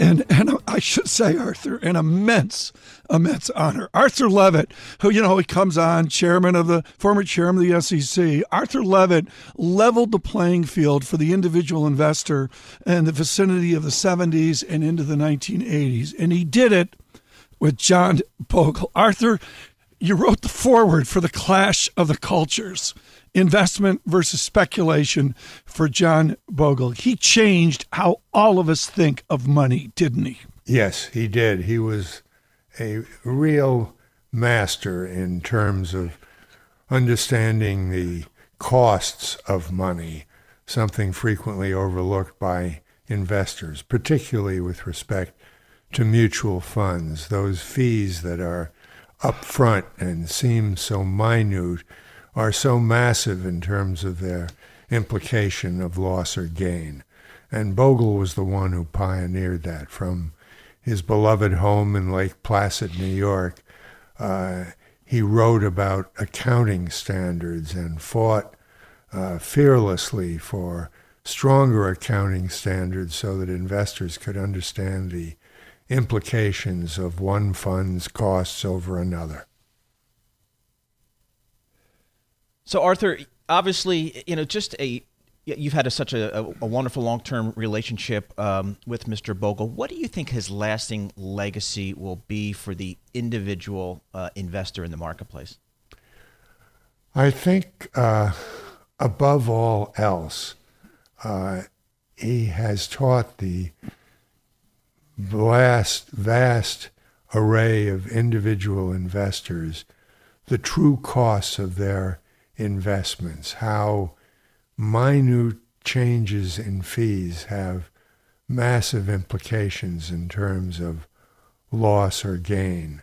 and and I should say, Arthur, an immense, immense honor. Arthur Levitt, who you know he comes on, chairman of the former chairman of the SEC. Arthur Levitt leveled the playing field for the individual investor in the vicinity of the 70s and into the 1980s, and he did it with John Bogle. Arthur, you wrote the foreword for the Clash of the Cultures investment versus speculation for John Bogle. He changed how all of us think of money, didn't he? Yes, he did. He was a real master in terms of understanding the costs of money, something frequently overlooked by investors, particularly with respect to mutual funds, those fees that are upfront and seem so minute are so massive in terms of their implication of loss or gain. And Bogle was the one who pioneered that from his beloved home in Lake Placid, New York. Uh, he wrote about accounting standards and fought uh, fearlessly for stronger accounting standards so that investors could understand the implications of one fund's costs over another. So, Arthur, obviously, you know, just a you've had a, such a, a, wonderful long-term relationship um, with Mr. Bogle. What do you think his lasting legacy will be for the individual uh, investor in the marketplace? I think, uh, above all else, uh, he has taught the vast, vast array of individual investors the true costs of their investments, how minute changes in fees have massive implications in terms of loss or gain.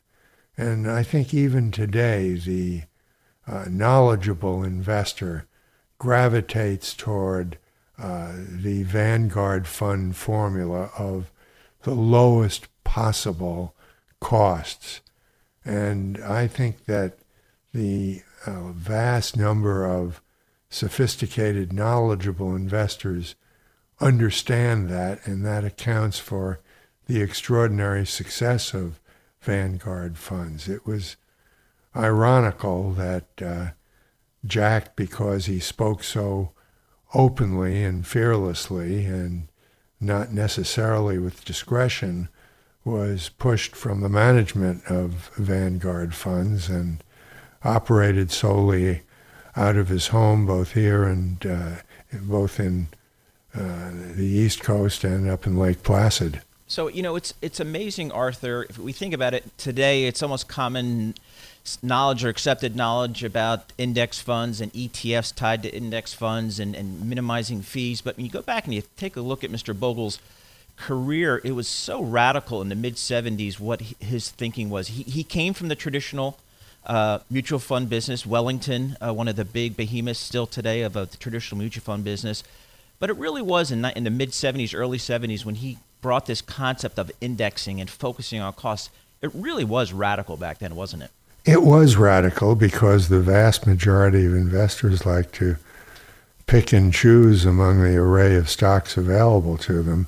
And I think even today, the uh, knowledgeable investor gravitates toward uh, the Vanguard fund formula of the lowest possible costs. And I think that the a vast number of sophisticated, knowledgeable investors understand that, and that accounts for the extraordinary success of Vanguard funds. It was ironical that uh, Jack, because he spoke so openly and fearlessly and not necessarily with discretion, was pushed from the management of Vanguard funds and operated solely out of his home, both here and uh, both in uh, the East Coast and up in Lake Placid. So you know, it's it's amazing, Arthur. If we think about it today, it's almost common knowledge or accepted knowledge about index funds and ETFs tied to index funds and, and minimizing fees. But when you go back and you take a look at Mr. Bogle's career, it was so radical in the mid 70s what his thinking was. He, he came from the traditional uh, mutual fund business, Wellington, uh, one of the big behemoths still today of uh, the traditional mutual fund business. But it really was in, in the mid 70s, early 70s when he brought this concept of indexing and focusing on costs. It really was radical back then, wasn't it? It was radical because the vast majority of investors like to pick and choose among the array of stocks available to them.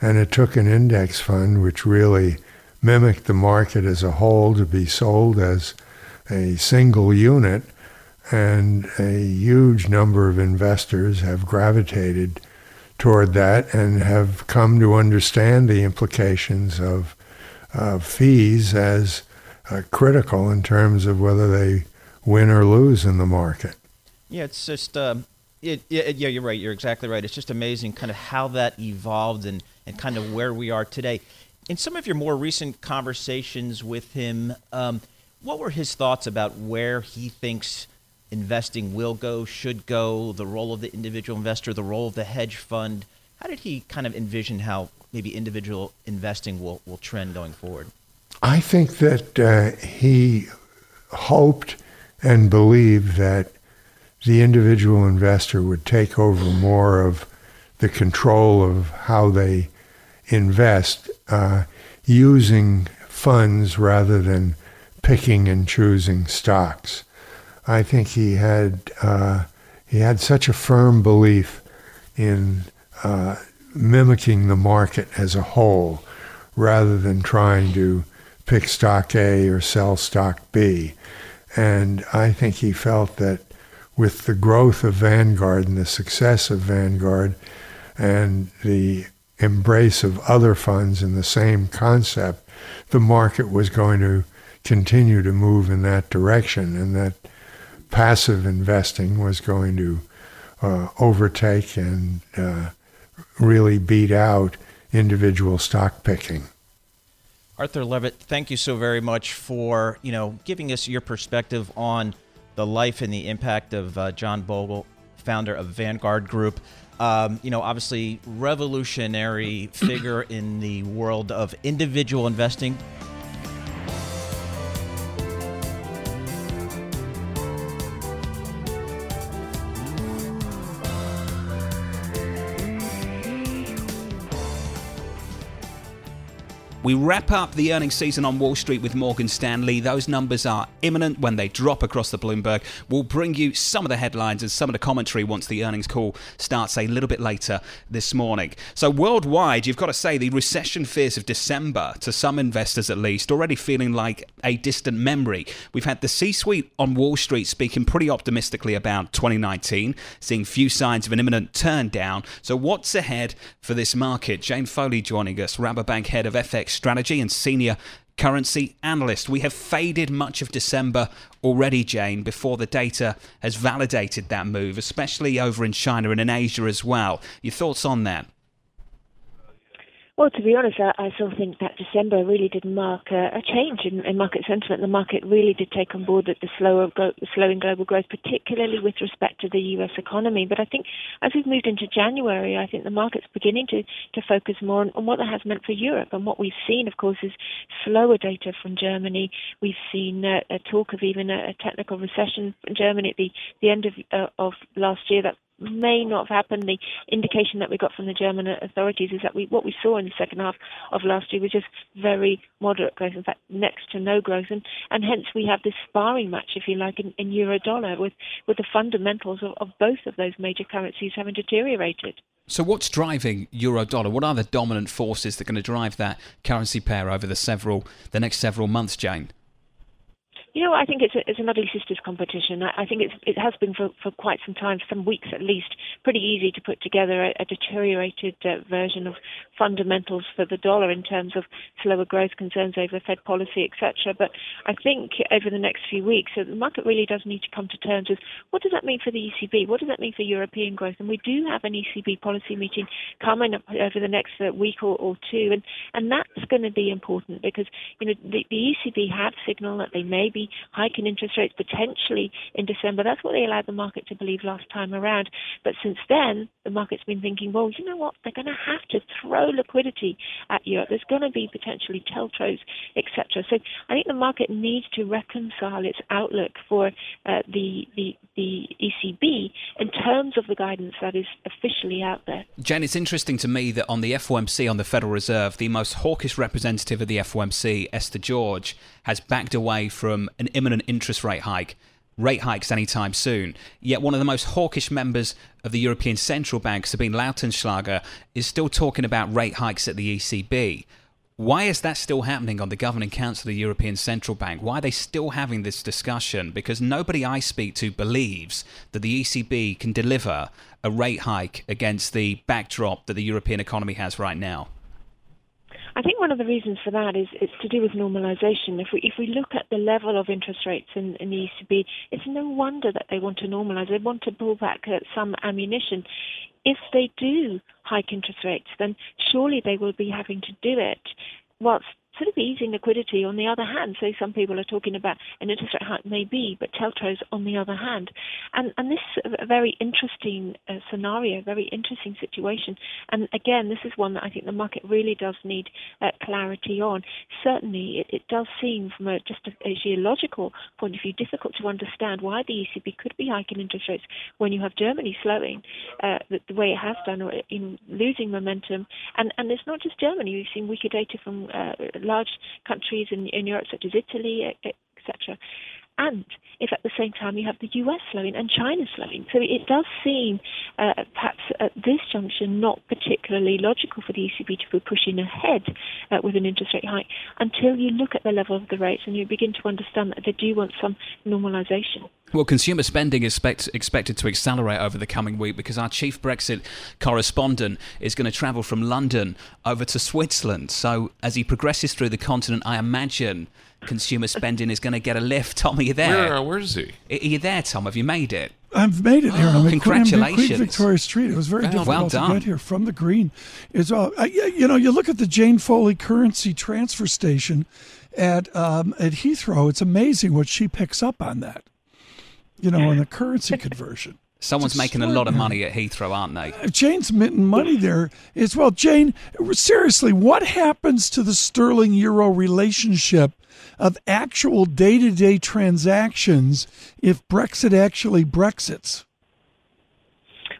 And it took an index fund which really mimicked the market as a whole to be sold as a single unit, and a huge number of investors have gravitated toward that and have come to understand the implications of fees as uh, critical in terms of whether they win or lose in the market. Yeah, it's just, uh, it, it, yeah, you're right. You're exactly right. It's just amazing kind of how that evolved and, and kind of where we are today. In some of your more recent conversations with him, um, what were his thoughts about where he thinks investing will go, should go, the role of the individual investor, the role of the hedge fund? How did he kind of envision how maybe individual investing will, will trend going forward? I think that uh, he hoped and believed that the individual investor would take over more of the control of how they invest uh, using funds rather than picking and choosing stocks. I think he had uh, he had such a firm belief in uh, mimicking the market as a whole rather than trying to pick stock A or sell stock B. And I think he felt that with the growth of Vanguard and the success of Vanguard and the embrace of other funds in the same concept, the market was going to continue to move in that direction and that passive investing was going to uh, overtake and uh, really beat out individual stock picking. Arthur Levitt, thank you so very much for you know giving us your perspective on the life and the impact of uh, John Bogle, founder of Vanguard Group. Um, you know, obviously revolutionary figure in the world of individual investing. We wrap up the earnings season on Wall Street with Morgan Stanley. Those numbers are imminent when they drop across the Bloomberg. We'll bring you some of the headlines and some of the commentary once the earnings call starts a little bit later this morning. So, worldwide, you've got to say the recession fears of December, to some investors at least, already feeling like a distant memory. We've had the C suite on Wall Street speaking pretty optimistically about 2019, seeing few signs of an imminent turn down. So, what's ahead for this market? Jane Foley joining us, Rabobank head of FX strategy and senior currency analyst. We have faded much of December already, Jane, before the data has validated that move, especially over in China and in Asia as well. Your thoughts on that? Well, to be honest, I, I still think that December really did mark a, a change in, in, market sentiment. The market really did take on board that the slower, slowing global growth, particularly with respect to the U.S. economy. But I think as we've moved into January, I think the market's beginning to, to focus more on, on what that has meant for Europe. And what we've seen, of course, is slower data from Germany. We've seen uh, a talk of even a, a, technical recession in Germany at the, the end of, uh, of last year. That may not have happened. The indication that we got from the German authorities is that we, what we saw in the second half of last year was just very moderate growth, in fact, next to no growth. And, and hence we have this sparring match, if you like, in, in euro dollar with, with the fundamentals of, of both of those major currencies having deteriorated. So, what's driving euro dollar? What are the dominant forces that are going to drive that currency pair over the several, the next several months, Jane? You know, I think it's, a, it's an ugly sisters competition. I, I think it's, it has been for, for quite some time, some weeks at least, pretty easy to put together a, a deteriorated uh, version of fundamentals for the dollar in terms of slower growth concerns over Fed policy, etc. But I think over the next few weeks, uh, the market really does need to come to terms with what does that mean for the ECB? What does that mean for European growth? And we do have an ECB policy meeting coming up over the next uh, week or, or two, and and that's going to be important because you know the, the ECB have signaled that they may be hiking interest rates potentially in December. That's what they allowed the market to believe last time around. But since then, the market's been thinking, well, you know what? They're going to have to throw liquidity at Europe. There's going to be potentially TLTROs, etc. So I think the market needs to reconcile its outlook for uh, the, the the ECB in terms of the guidance that is officially out there. Jen, it's interesting to me that on the FOMC, on the Federal Reserve, the most hawkish representative of the FOMC, Esther George, has backed away from an imminent interest rate hike, rate hikes anytime soon. Yet one of the most hawkish members of the European Central Bank, Sabine Lautenschlager, is still talking about rate hikes at the ECB. Why is that still happening on the Governing Council of the European Central Bank? Why are they still having this discussion? Because nobody I speak to believes that the ECB can deliver a rate hike against the backdrop that the European economy has right now. I think one of the reasons for that is it's to do with normalisation. If we if we look at the level of interest rates in, in the ECB, it's no wonder that they want to normalise. They want to pull back some ammunition. If they do hike interest rates, then surely they will be having to do it whilst sort of easing liquidity on the other hand. So some people are talking about an interest rate hike maybe, but TLTROs on the other hand. And, and this is a very interesting uh, scenario, very interesting situation. And again, this is one that I think the market really does need uh, clarity on. Certainly, it, it, does seem from a, just a, a geological point of view difficult to understand why the ECB could be hiking interest rates when you have Germany slowing uh, the, the, way it has done, or in losing momentum. And and it's not just Germany. We've seen weaker data from uh, large countries in, in Europe, such as Italy, etc and if at the same time you have the US slowing and China slowing. So it does seem, uh, perhaps at this junction, not particularly logical for the ECB to be pushing ahead uh, with an interest rate hike until you look at the level of the rates and you begin to understand that they do want some normalisation. Well, consumer spending is expect, expected to accelerate over the coming week because our chief Brexit correspondent is going to travel from London over to Switzerland. So, as he progresses through the continent, I imagine consumer spending is going to get a lift. Tom, are you there? Where, uh, where is he? Are you there, Tom? Have you made it? I've made it here. I'm Congratulations! Queen Victoria Street. It was very well, difficult well to get here from the green. Is well, I, you know, you look at the Jane Foley currency transfer station at um, at Heathrow. It's amazing what she picks up on that. You know, in the currency conversion. Someone's making a lot of money at Heathrow, aren't they? If Jane's minting money there as well. Jane, seriously, what happens to the sterling euro relationship of actual day to day transactions if Brexit actually Brexits?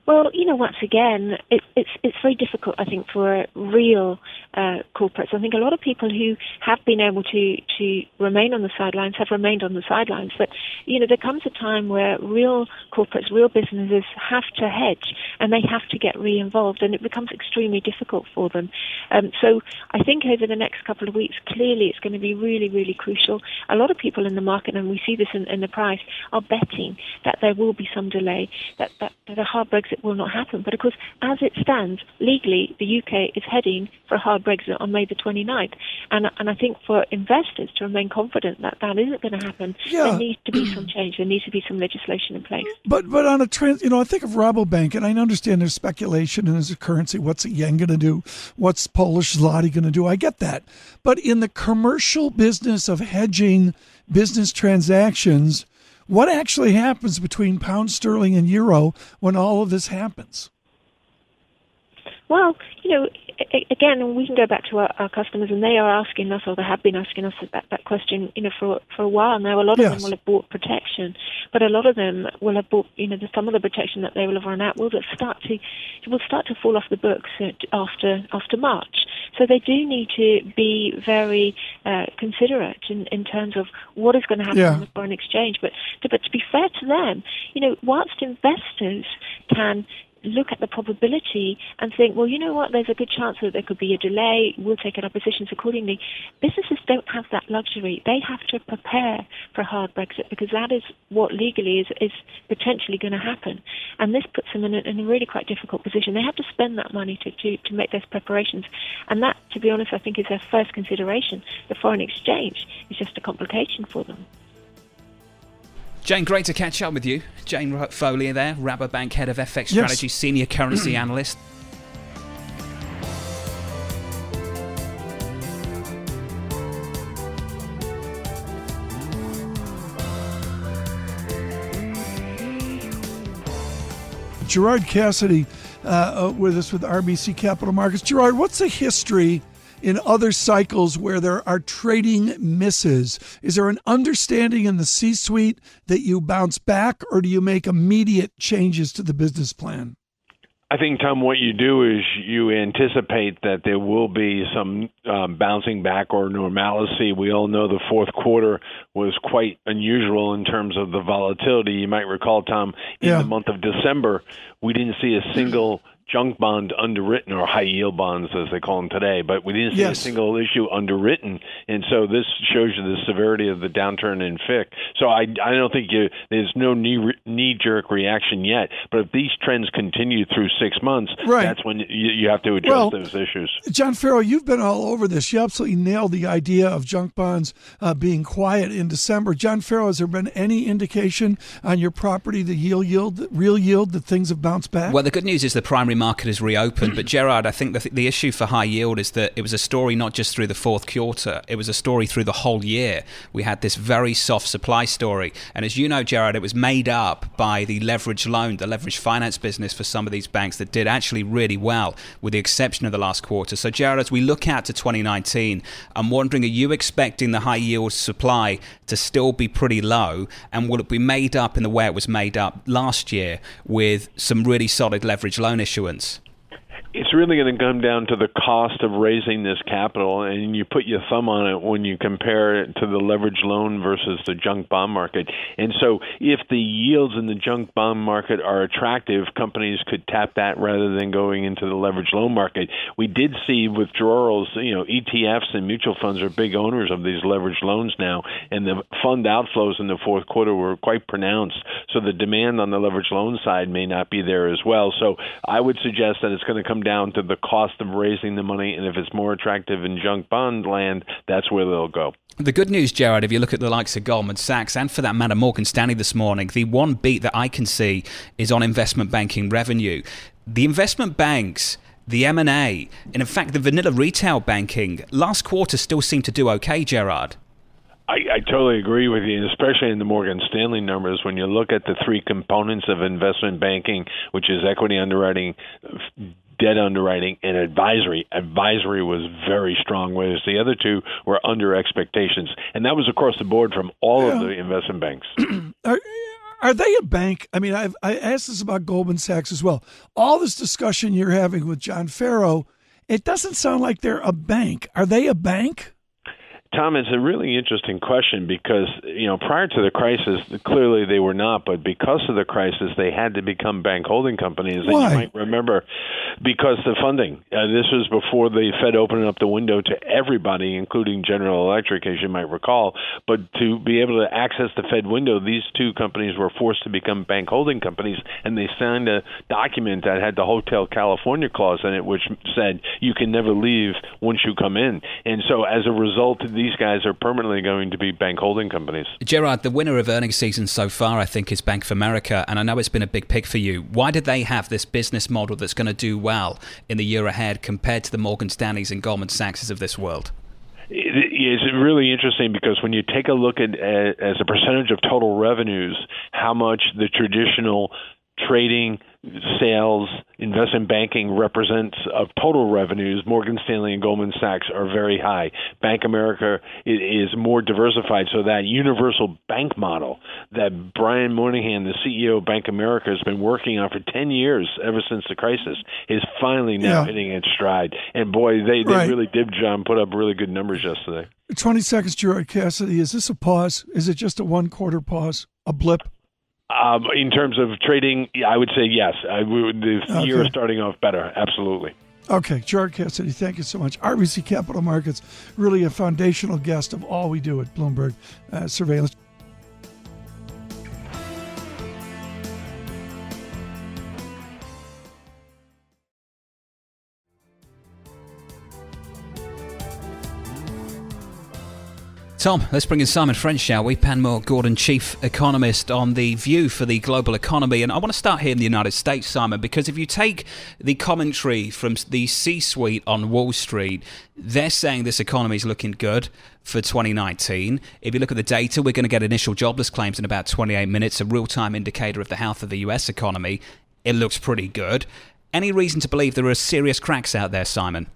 Well, you know, once again, it, it's it's very difficult, I think, for real uh, corporates. I think a lot of people who have been able to to remain on the sidelines have remained on the sidelines. But you know, there comes a time where real corporates, real businesses have to hedge and they have to get re-involved, and it becomes extremely difficult for them. Um, so I think over the next couple of weeks, clearly, it's going to be really, really crucial. A lot of people in the market, and we see this in, in the price, are betting that there will be some delay, that that, that a hard Brexit Will not happen. But of course, as it stands, legally, the UK is heading for a hard Brexit on May the 29th. And, and I think for investors to remain confident that that isn't going to happen, yeah. there needs to be some change. There needs to be some legislation in place. But but on a trans, you know, I think of Rabobank, and I understand there's speculation and there's a currency. What's the yen going to do? What's Polish zloty going to do? I get that. But in the commercial business of hedging business transactions, what actually happens between pound sterling and euro when all of this happens? Well, you know, again, we can go back to our, our, customers, and they are asking us, or they have been asking us that, that question, you know, for for a while now. A lot of yes. them will have bought protection, but a lot of them will have bought, you know, the, some of the protection that they will have run out will start to will start to fall off the books after after March. So they do need to be very uh, considerate in, in terms of what is going to happen yeah. the foreign exchange. But to, but to be fair to them, you know, whilst investors can look at the probability and think, well, you know what, there's a good chance that there could be a delay. We'll take our positions accordingly. Businesses don't have that luxury. They have to prepare for a hard Brexit because that is what legally is, is potentially going to happen. And this puts them in a, in a really quite difficult position. They have to spend that money to, to, to make those preparations. And that, to be honest, I think is their first consideration. The foreign exchange is just a complication for them. Jane, great to catch up with you. Jane Foley there, Rabobank Head of FX Strategy, yes. Senior Currency Analyst. Gerard Cassidy uh, uh, with us with RBC Capital Markets. Gerard, what's the history in other cycles where there are trading misses? Is there an understanding in the C suite that you bounce back, or do you make immediate changes to the business plan? I think, Tom, what you do is you anticipate that there will be some um, bouncing back or normalcy. We all know the fourth quarter was quite unusual in terms of the volatility. You might recall, Tom, in yeah. the month of December, we didn't see a single junk bond underwritten or high yield bonds as they call them today, but we didn't see yes. a single issue underwritten, and so this shows you the severity of the downturn in FICC. So I I don't think you, there's no knee knee jerk reaction yet, but if these trends continue through six months, right. that's when you, you have to address well, those issues. John Ferro, you've been all over this. You absolutely nailed the idea of junk bonds uh, being quiet in December. John Ferro, has there been any indication on your property, the yield yield, real yield, that things have bounced back? Well, the good news is the primary market has reopened. But Gerard, I think the, the issue for high yield is that it was a story not just through the fourth quarter; it was a story through the whole year. We had this very soft supply story, and as you know, Gerard, it was made up by the leverage loan, the leverage finance business for some of these banks that did actually really well, with the exception of the last quarter. So, Gerard, as we look out to 2019, I'm wondering: Are you expecting the high yield supply to still be pretty low, and will it be made up in the way it was made up last year with some really solid leverage loan issuance? influence it's really going to come down to the cost of raising this capital, and you put your thumb on it when you compare it to the leverage loan versus the junk bond market. And so, if the yields in the junk bond market are attractive, companies could tap that rather than going into the leverage loan market. We did see withdrawals. You know, ETFs and mutual funds are big owners of these leverage loans now, and the fund outflows in the fourth quarter were quite pronounced. So the demand on the leverage loan side may not be there as well. So I would suggest that it's going to come down to the cost of raising the money, and if it's more attractive in junk bond land, that's where they'll go. The good news, Gerard, if you look at the likes of Goldman Sachs and for that matter Morgan Stanley this morning, the one beat that I can see is on investment banking revenue. The investment banks the M&A, and in fact the vanilla retail banking last quarter still seemed to do okay, Gerard. I, I totally agree with you, and especially in the Morgan Stanley numbers. When you look at the three components of investment banking, which is equity underwriting, debt underwriting and advisory. Advisory was very strong, whereas the other two were under expectations, and that was across the board from all yeah. of the investment banks. are, are they a bank? I mean, I've I asked this about Goldman Sachs as well. All this discussion you're having with John Ferro, it doesn't sound like they're a bank. Are they a bank? Tom, it's a really interesting question because you know prior to the crisis, clearly they were not, but because of the crisis, they had to become bank holding companies. Why? And you might remember because the funding. Uh, this was before the Fed opened up the window to everybody, including General Electric, as you might recall. But to be able to access the Fed window, these two companies were forced to become bank holding companies, and they signed a document that had the Hotel California clause in it, which said you can never leave once you come in. And so as a result these guys are permanently going to be bank holding companies. Gerard, the winner of earnings season so far, I think, is Bank of America, and I know it's been a big pick for you. Why did they have this business model that's going to do well in the year ahead compared to the Morgan Stanleys and Goldman Sachs of this world? It's really interesting because when you take a look at as a percentage of total revenues, how much the traditional trading, sales, investment banking represents of total revenues, Morgan Stanley and Goldman Sachs are very high. Bank America is more diversified, so that universal bank model that Brian Moynihan, the CEO of Bank America, has been working on for 10 years, ever since the crisis, is finally now yeah. hitting its stride. And boy, they, they right. really did, John, put up really good numbers yesterday. 20 seconds, Gerard Cassidy. Is this a pause? Is it just a one quarter pause? A blip? Um, in terms of trading, I would say yes. I would, the okay. year is starting off better. Absolutely. Okay, Gerard Cassidy, thank you so much. RBC Capital Markets, really a foundational guest of all we do at Bloomberg uh, Surveillance. Tom, let's bring in Simon French, shall we? Panmure Gordon, chief economist on the view for the global economy. And I want to start here in the United States, Simon, because if you take the commentary from the C suite on Wall Street, they're saying this economy is looking good for 2019. If you look at the data, we're going to get initial jobless claims in about 28 minutes, a real time indicator of the health of the US economy. It looks pretty good. Any reason to believe there are serious cracks out there, Simon?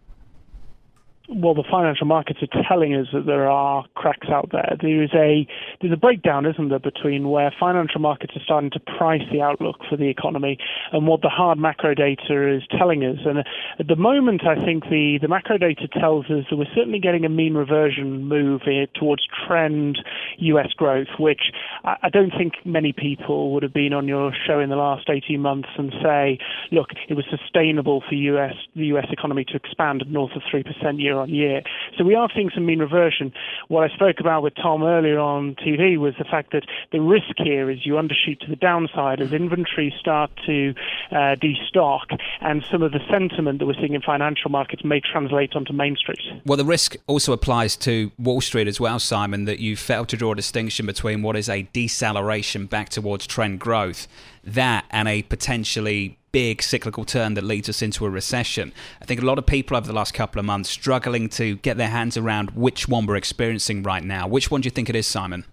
Well, the financial markets are telling us that there are cracks out there. There is a there's a breakdown, isn't there, between where financial markets are starting to price the outlook for the economy and what the hard macro data is telling us. And at the moment, I think the the macro data tells us that we're certainly getting a mean reversion move here towards trend U.S. growth, which I don't think many people would have been on your show in the last 18 months and say, look, it was sustainable for U.S. the U.S. economy to expand north of three percent year on year. So we are seeing some mean reversion. What I spoke about with Tom earlier on TV was the fact that the risk here is you undershoot to the downside as inventories start to uh, destock, and some of the sentiment that we're seeing in financial markets may translate onto Main Street. Well, the risk also applies to Wall Street as well, Simon, that you fail to draw a distinction between what is a deceleration back towards trend growth that and a potentially big cyclical turn that leads us into a recession. I think a lot of people over the last couple of months struggling to get their hands around which one we're experiencing right now. Which one do you think it is, Simon?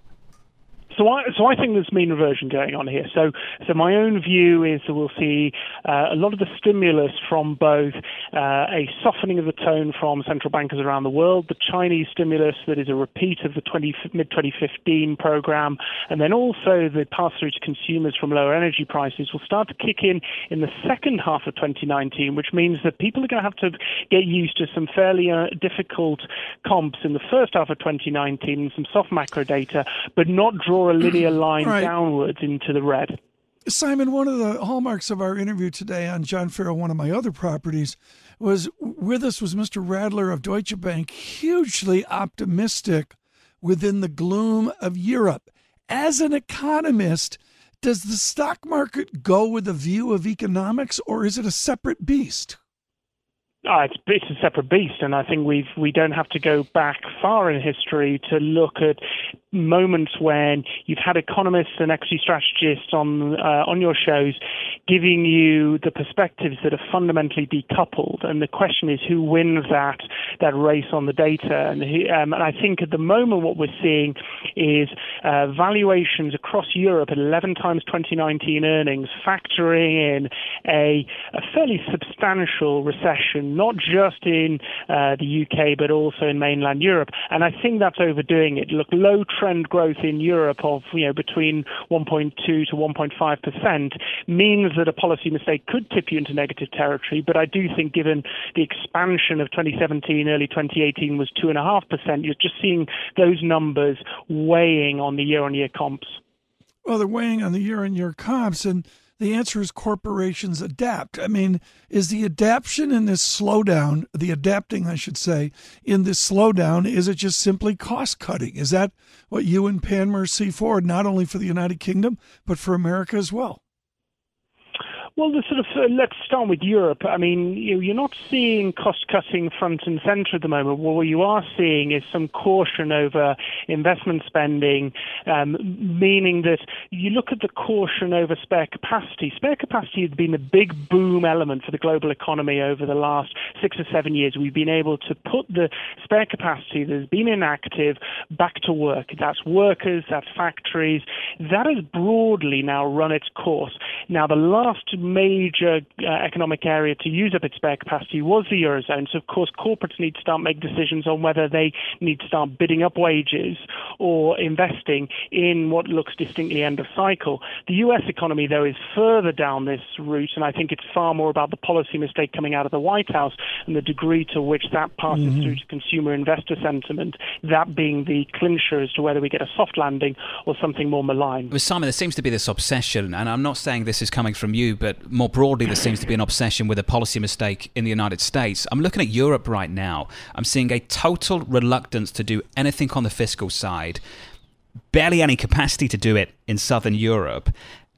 So I, so I think there's mean reversion going on here. So, so my own view is that we'll see uh, a lot of the stimulus from both uh, a softening of the tone from central bankers around the world, the Chinese stimulus that is a repeat of the 20, mid 2015 program, and then also the pass through to consumers from lower energy prices will start to kick in in the second half of 2019, which means that people are going to have to get used to some fairly uh, difficult comps in the first half of 2019, and some soft macro data, but not draw a linear line right. downwards into the red. Simon, one of the hallmarks of our interview today on John Ferro, one of my other properties, was with us was Mr. Radler of Deutsche Bank, hugely optimistic within the gloom of Europe. As an economist, does the stock market go with a view of economics or is it a separate beast? Oh, it's, it's a separate beast, and I think we've we don't have to go back far in history to look at moments when you've had economists and equity strategists on uh, on your shows giving you the perspectives that are fundamentally decoupled, and the question is who wins that that race on the data. And, um, and I think at the moment what we're seeing is uh, valuations across Europe at 11 times 2019 earnings, factoring in a, a fairly substantial recession not just in uh, the UK but also in mainland Europe. And I think that's overdoing it. Look, low trend growth in Europe of you know between 1.2 to 1.5 percent means that a policy mistake could tip you into negative territory. But I do think, given the expansion of 2017, early 2018 was two and a half percent, you're just seeing those numbers weighing on the year-on-year comps. Well, they're weighing on the year-on-year comps and the answer is corporations adapt. I mean, is the adaptation in this slowdown, the adapting, I should say, in this slowdown, is it just simply cost cutting? Is that what you and Panmure see forward, not only for the United Kingdom, but for America as well? Well, the sort of uh, let's start with Europe. I mean, you, you're not seeing cost cutting front and centre at the moment. What you are seeing is some caution over investment spending, um, meaning that you look at the caution over spare capacity. Spare capacity has been a big boom element for the global economy over the last six or seven years. We've been able to put the spare capacity that has been inactive back to work. That's workers, that's factories. That has broadly now run its course. Now, the last major uh, economic area to use up its spare capacity was the Eurozone. So, of course, corporates need to start making decisions on whether they need to start bidding up wages or investing in what looks distinctly end of cycle. The US economy, though, is further down this route, and I think it's far more about the policy mistake coming out of the White House and the degree to which that passes mm-hmm. through to consumer investor sentiment, that being the clincher as to whether we get a soft landing or something more malign. Well, Simon, there seems to be this obsession, and I'm not saying this is coming from you, but more broadly, there seems to be an obsession with a policy mistake in the United States. I'm looking at Europe right now. I'm seeing a total reluctance to do anything on the fiscal side, barely any capacity to do it in Southern Europe.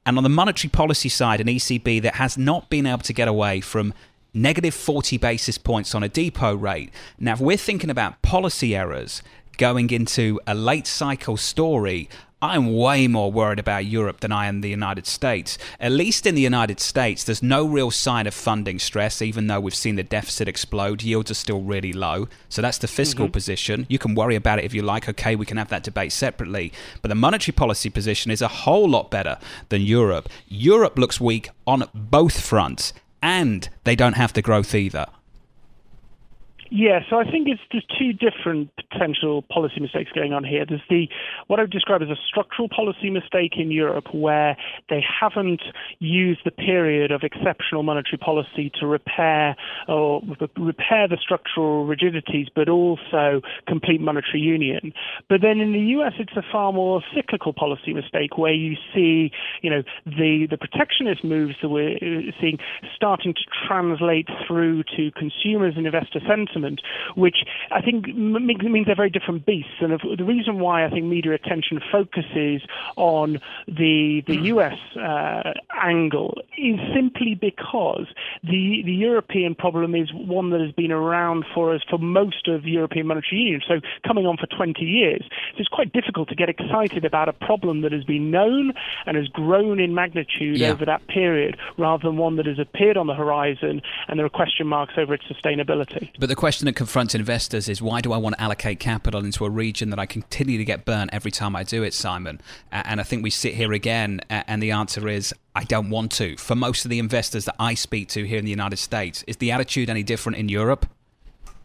And on the monetary policy side, an ECB that has not been able to get away from negative 40 basis points on a depo rate. Now, if we're thinking about policy errors going into a late cycle story, I'm way more worried about Europe than I am the United States. At least in the United States, there's no real sign of funding stress, even though we've seen the deficit explode. Yields are still really low. So that's the fiscal mm-hmm. position. You can worry about it if you like. Okay, we can have that debate separately. But the monetary policy position is a whole lot better than Europe. Europe looks weak on both fronts, and they don't have the growth either. Yeah, so I think it's there's two different potential policy mistakes going on here. There's the what I would describe as a structural policy mistake in Europe, where they haven't used the period of exceptional monetary policy to repair or repair the structural rigidities, but also complete monetary union. But then in the U.S., it's a far more cyclical policy mistake, where you see, you know, the the protectionist moves that we're seeing starting to translate through to consumers and investor sentiment which I think means they're very different beasts. And the reason why I think media attention focuses on the the US uh, angle is simply because the the European problem is one that has been around for us for most of the European Monetary Union, so coming on for 20 years. So it's quite difficult to get excited about a problem that has been known and has grown in magnitude yeah. over that period, rather than one that has appeared on the horizon and there are question marks over its sustainability. But the question that confronts investors is why do I want to allocate capital into a region that I continue to get burnt every time I do it, Simon? And I think we sit here again, and the answer is I don't want to. For most of the investors that I speak to here in the United States, is the attitude any different in Europe?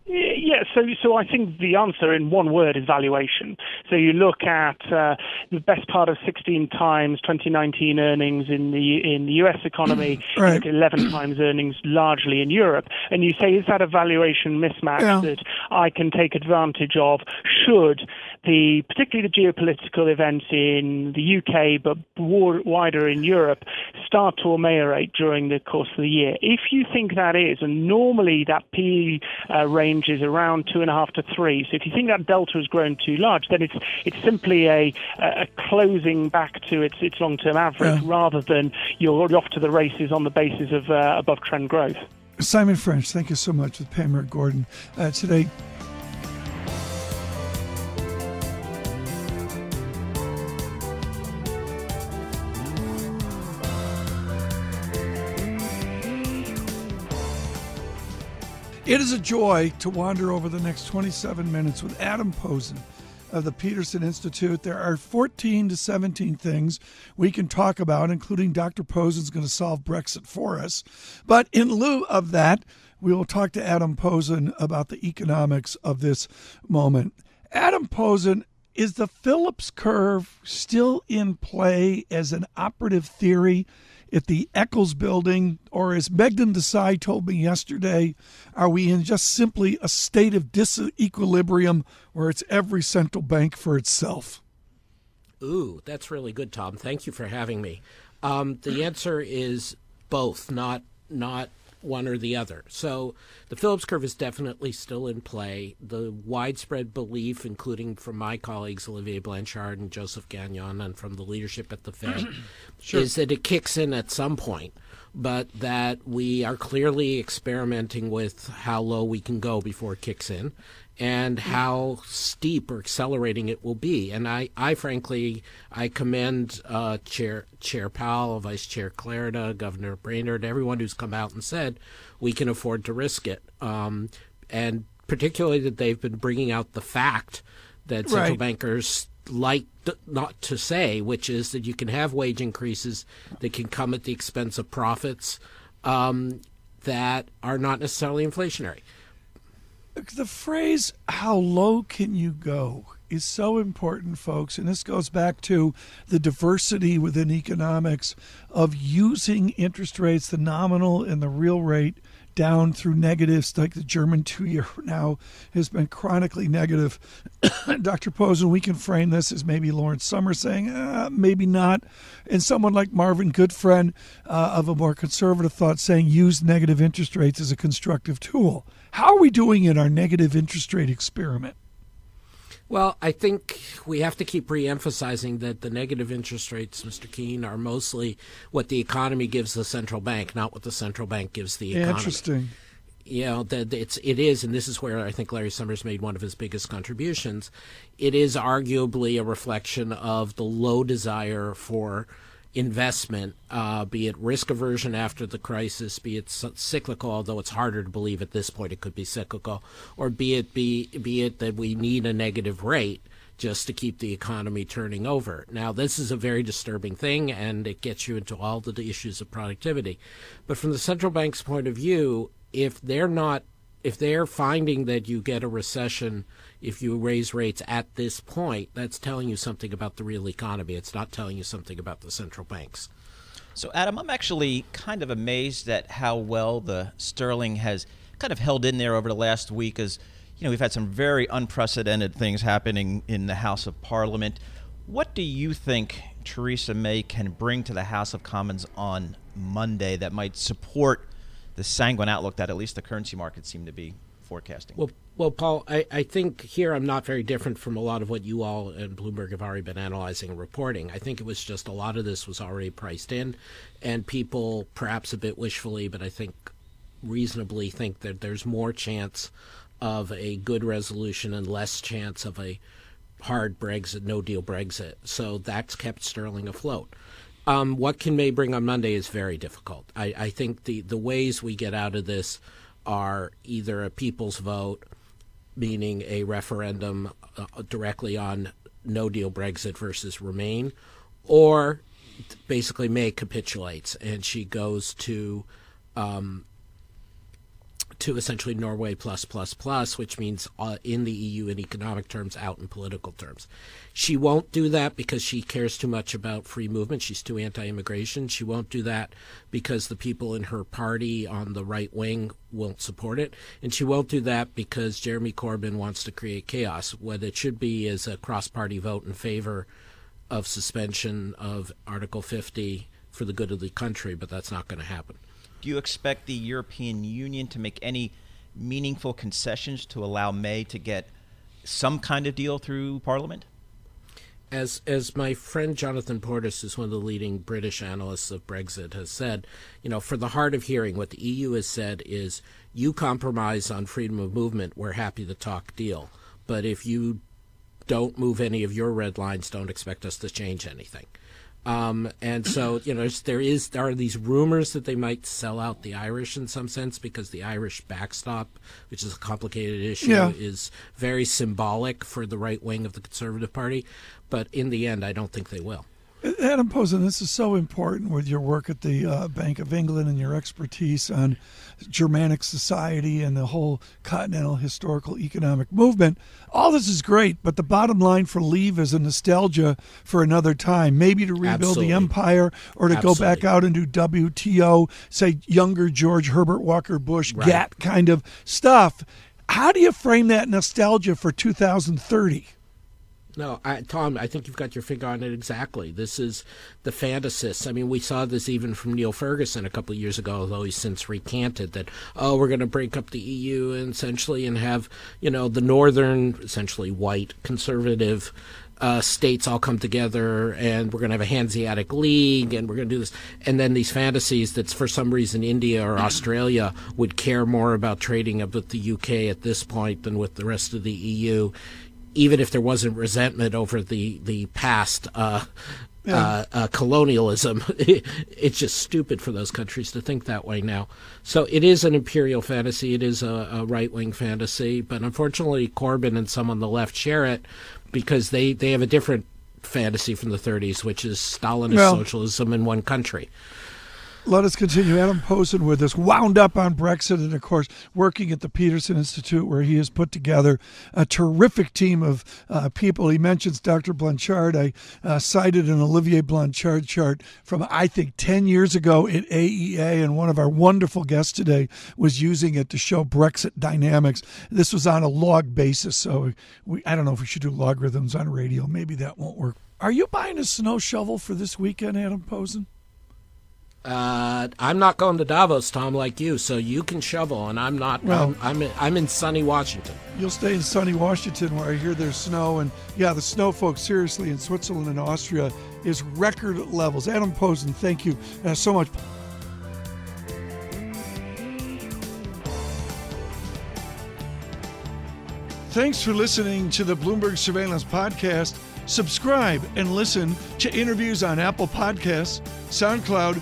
Yeah, so so I think the answer in one word is valuation. So you look at uh, the best part of 16 times 2019 earnings in the in the U.S. economy, right. 11 times earnings largely in Europe, and you say is that a valuation mismatch yeah. that I can take advantage of? Should the particularly the geopolitical events in the UK, but wider in Europe, start to ameliorate during the course of the year? If you think that is, and normally that P uh, range is around two and a half to three. So if you think that delta has grown too large, then it's it's simply a, a closing back to its its long term average yeah. rather than you're off to the races on the basis of uh, above trend growth. Simon French, thank you so much with Panmure Gordon uh, today. It is a joy to wander over the next 27 minutes with Adam Posen of the Peterson Institute. There are 14 to 17 things we can talk about, including Dr. Posen's going to solve Brexit for us. But in lieu of that, we will talk to Adam Posen about the economics of this moment. Adam Posen, is the Phillips curve still in play as an operative theory at the Eccles building, or as Meghnad Desai told me yesterday, are we in just simply a state of disequilibrium where it's every central bank for itself? Ooh, that's really good, Tom. Thank you for having me. Um, the answer is both, not not one or the other. So the Phillips curve is definitely still in play. The widespread belief, including from my colleagues Olivier Blanchard and Joseph Gagnon, and from the leadership at the Fed, sure. is that it kicks in at some point but that we are clearly experimenting with how low we can go before it kicks in and how steep or accelerating it will be. And I, I frankly, I commend uh, Chair Chair Powell, Vice Chair Clarida, Governor Brainard, everyone who's come out and said we can afford to risk it. Um, and particularly that they've been bringing out the fact that central right. bankers like not to say, which is that you can have wage increases that can come at the expense of profits um, that are not necessarily inflationary the phrase how low can you go is so important folks and this goes back to the diversity within economics of using interest rates the nominal and the real rate down through negatives like the German two year now has been chronically negative. Dr. Posen, we can frame this as maybe Lawrence Summers saying, uh, maybe not. And someone like Marvin Goodfriend uh, of a more conservative thought saying use negative interest rates as a constructive tool. How are we doing in our negative interest rate experiment? Well, I think we have to keep re-emphasizing that the negative interest rates, Mr. Keene, are mostly what the economy gives the central bank, not what the central bank gives the economy. Interesting. You know, that it's it is, and this is where I think Larry Summers made one of his biggest contributions. It is arguably a reflection of the low desire for investment, uh, be it risk aversion after the crisis, be it cyclical, although it's harder to believe at this point it could be cyclical, or be it be be it that we need a negative rate just to keep the economy turning over. Now, this is a very disturbing thing, and it gets you into all the issues of productivity. But from the central bank's point of view, if they're not if they're finding that you get a recession if you raise rates at this point, that's telling you something about the real economy. It's not telling you something about the central banks. So, Adam, I'm actually kind of amazed at how well the sterling has kind of held in there over the last week. As you know, we've had some very unprecedented things happening in the House of Parliament. What do you think Theresa May can bring to the House of Commons on Monday that might support the sanguine outlook that at least the currency markets seem to be forecasting. Well, well, Paul, I, I think here I'm not very different from a lot of what you all and Bloomberg have already been analyzing and reporting. I think it was just a lot of this was already priced in, and people, perhaps a bit wishfully, but I think reasonably think that there's more chance of a good resolution and less chance of a hard Brexit, no deal Brexit. So that's kept sterling afloat. Um, what can May bring on Monday is very difficult. I, I think the, the ways we get out of this are either a people's vote, meaning a referendum uh, directly on no deal Brexit versus Remain, or basically May capitulates and she goes to um, to essentially Norway plus plus plus, which means uh, in the EU in economic terms, out in political terms. She won't do that because she cares too much about free movement. She's too anti-immigration. She won't do that because the people in her party on the right wing won't support it, and she won't do that because Jeremy Corbyn wants to create chaos. What it should be is a cross-party vote in favor of suspension of Article 50 for the good of the country, but that's not going to happen. Do you expect the European Union to make any meaningful concessions to allow May to get some kind of deal through Parliament? As as my friend Jonathan Portes, who's one of the leading British analysts of Brexit, has said, you know, for the hard of hearing, what the EU has said is, you compromise on freedom of movement, we're happy to talk deal, but if you don't move any of your red lines, don't expect us to change anything. Um, and so, you know, there is there are these rumors that they might sell out the Irish in some sense because the Irish backstop, which is a complicated issue, Yeah. is very symbolic for the right wing of the Conservative Party. But in the end, I don't think they will. Adam Posen, this is so important with your work at the uh, Bank of England and your expertise on Germanic society and the whole continental historical economic movement. All this is great, but the bottom line for leave is a nostalgia for another time, maybe to rebuild Absolutely. the empire or to go back out and do WTO, say younger George Herbert Walker Bush, Right. GATT kind of stuff. How do you frame that nostalgia for 2030? No, I, Tom, I think you've got your finger on it exactly. This is the fantasists. I mean, we saw this even from Niall Ferguson a couple of years ago, although he's since recanted that, oh, we're going to break up the EU and essentially and have, you know, the northern, essentially white, conservative uh, states all come together and we're going to have a Hanseatic League and we're going to do this. And then these fantasies that for some reason India or Australia would care more about trading with the UK at this point than with the rest of the EU even if there wasn't resentment over the the past uh, uh, uh, colonialism, it's just stupid for those countries to think that way now. So it is an imperial fantasy. It is a, a right wing fantasy, but unfortunately, Corbyn and some on the left share it because they they have a different fantasy from the 30s, which is Stalinist Well- socialism in one country. Let us continue. Adam Posen with us, wound up on Brexit, and of course, working at the Peterson Institute, where he has put together a terrific team of uh, people. He mentions Dr. Blanchard. I uh, cited an Olivier Blanchard chart from, I think, 10 years ago at AEA, and one of our wonderful guests today was using it to show Brexit dynamics. This was on a log basis, so we, I don't know if we should do logarithms on radio. Maybe that won't work. Are you buying a snow shovel for this weekend, Adam Posen? Uh, I'm not going to Davos, Tom, like you, so you can shovel, and I'm not. Well- I'm, I'm in, I'm in sunny Washington. You'll stay in sunny Washington where I hear there's snow. And yeah, the snow, folks, seriously, in Switzerland and Austria is record levels. Adam Posen, thank you uh, so much. Thanks for listening to the Bloomberg Surveillance Podcast. Subscribe and listen to interviews on Apple Podcasts, SoundCloud,